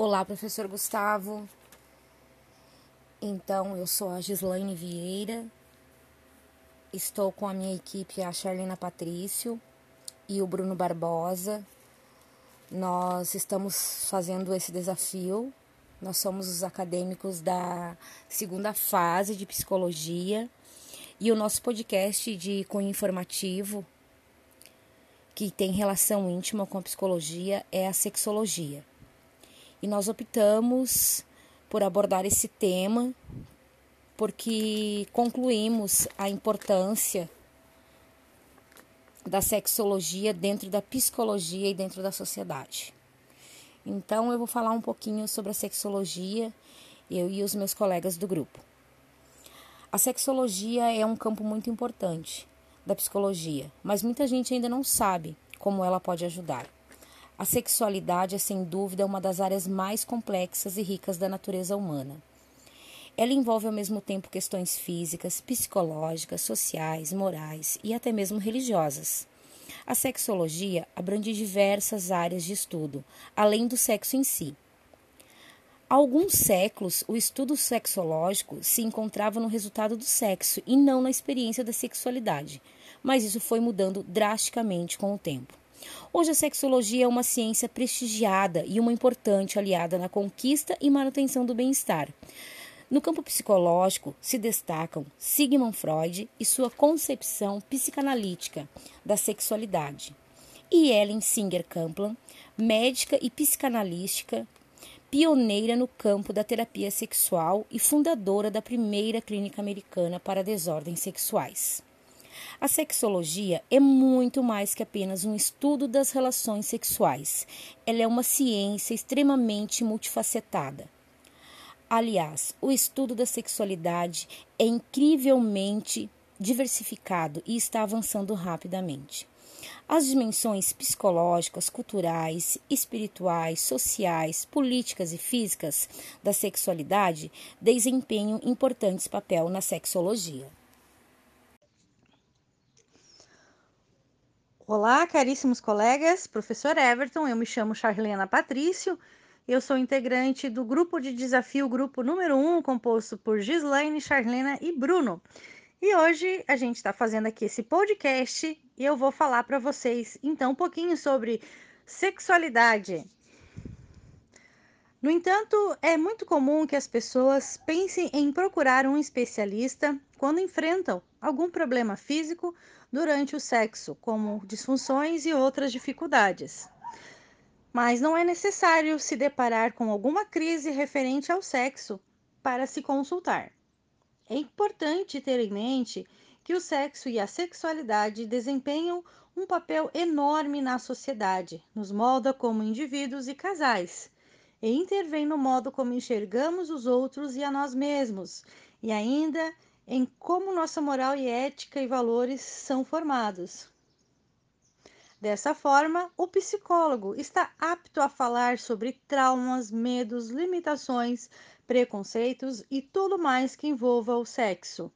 Olá, professor Gustavo. Então, eu sou a Gislaine Vieira. Estou com a minha equipe, a Charlena Patrício e o Bruno Barbosa. Nós estamos fazendo esse desafio. Nós somos os acadêmicos da segunda fase de psicologia e o nosso podcast de cunho informativo, que tem relação íntima com a psicologia, é a sexologia. E nós optamos por abordar esse tema porque concluímos a importância da sexologia dentro da psicologia e dentro da sociedade. Então eu vou falar um pouquinho sobre a sexologia, eu e os meus colegas do grupo. A sexologia é um campo muito importante da psicologia, mas muita gente ainda não sabe como ela pode ajudar. A sexualidade é sem dúvida uma das áreas mais complexas e ricas da natureza humana. Ela envolve ao mesmo tempo questões físicas, psicológicas, sociais, morais e até mesmo religiosas. A sexologia abrange diversas áreas de estudo, além do sexo em si. Há alguns séculos, o estudo sexológico se encontrava no resultado do sexo e não na experiência da sexualidade, mas isso foi mudando drasticamente com o tempo. Hoje a sexologia é uma ciência prestigiada e uma importante aliada na conquista e manutenção do bem-estar. No campo psicológico se destacam Sigmund Freud e sua concepção psicanalítica da sexualidade, e Ellen Singer Kaplan, médica e psicanalística, pioneira no campo da terapia sexual e fundadora da primeira clínica americana para desordens sexuais. A sexologia é muito mais que apenas um estudo das relações sexuais. Ela é uma ciência extremamente multifacetada. Aliás, o estudo da sexualidade é incrivelmente diversificado e está avançando rapidamente. As dimensões psicológicas, culturais, espirituais, sociais, políticas e físicas da sexualidade desempenham importante papel na sexologia. Olá, caríssimos colegas, professor Everton, eu me chamo Charlena Patrício, eu sou integrante do grupo de desafio, grupo número 1, um, composto por Gislaine, Charlena e Bruno. E hoje a gente está fazendo aqui esse podcast e eu vou falar para vocês então um pouquinho sobre sexualidade. No entanto, é muito comum que as pessoas pensem em procurar um especialista quando enfrentam algum problema físico durante o sexo, como disfunções e outras dificuldades. Mas não é necessário se deparar com alguma crise referente ao sexo para se consultar. É importante ter em mente que o sexo e a sexualidade desempenham um papel enorme na sociedade, nos molda como indivíduos e casais, e intervém no modo como enxergamos os outros e a nós mesmos, e ainda em como nossa moral e ética e valores são formados. Dessa forma, o psicólogo está apto a falar sobre traumas, medos, limitações, preconceitos e tudo mais que envolva o sexo.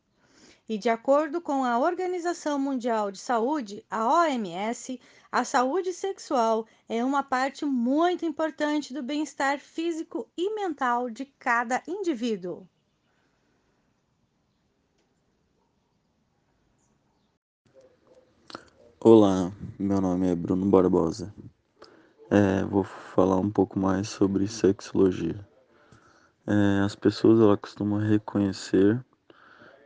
E de acordo com a Organização Mundial de Saúde, a OMS, a saúde sexual é uma parte muito importante do bem-estar físico e mental de cada indivíduo. Olá, meu nome é Bruno Barbosa. É, vou falar um pouco mais sobre sexologia. É, as pessoas ela costumam reconhecer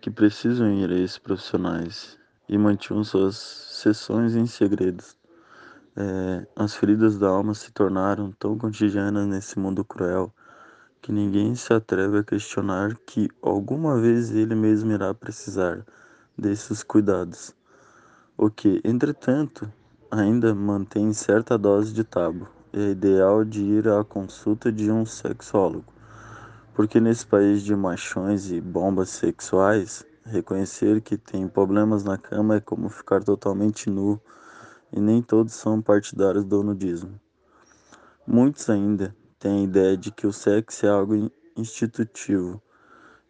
que precisam ir a esses profissionais e mantinham suas sessões em segredos. É, as feridas da alma se tornaram tão cotidianas nesse mundo cruel que ninguém se atreve a questionar que alguma vez ele mesmo irá precisar desses cuidados o que, entretanto, ainda mantém certa dose de tabu. É ideal de ir à consulta de um sexólogo, porque nesse país de machões e bombas sexuais, reconhecer que tem problemas na cama é como ficar totalmente nu, e nem todos são partidários do nudismo. Muitos ainda têm a ideia de que o sexo é algo institutivo,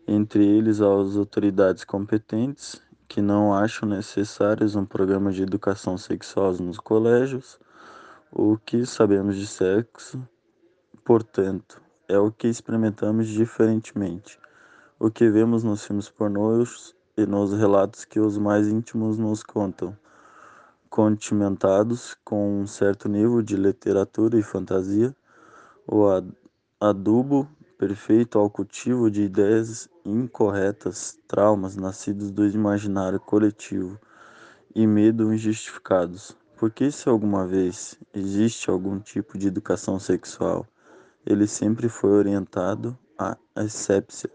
entre eles as autoridades competentes que não acham necessários um programa de educação sexual nos colégios. O que sabemos de sexo portanto, é o que experimentamos diferentemente, o que vemos nos filmes pornôs e nos relatos que os mais íntimos nos contam, condimentados com um certo nível de literatura e fantasia, o adubo perfeito ao cultivo de ideias incorretas, traumas nascidos do imaginário coletivo e medo injustificados. Porque se alguma vez existe algum tipo de educação sexual, ele sempre foi orientado à asepsia,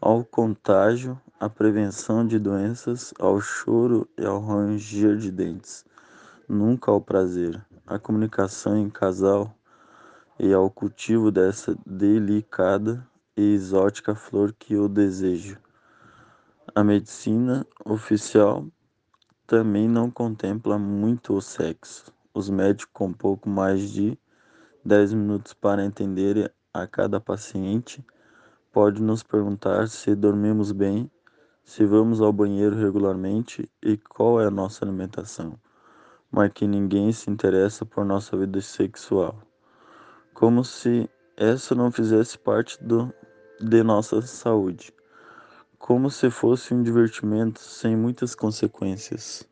ao contágio, à prevenção de doenças, ao choro e ao ranger de dentes, nunca ao prazer. A comunicação em casal e ao cultivo dessa delicada e exótica flor que eu desejo. A medicina oficial também não contempla muito o sexo. Os médicos com pouco mais de 10 minutos para entender a cada paciente pode nos perguntar se dormimos bem, se vamos ao banheiro regularmente e qual é a nossa alimentação, mas que ninguém se interessa por nossa vida sexual. Como se essa não fizesse parte do, de nossa saúde como se fosse um divertimento sem muitas consequências.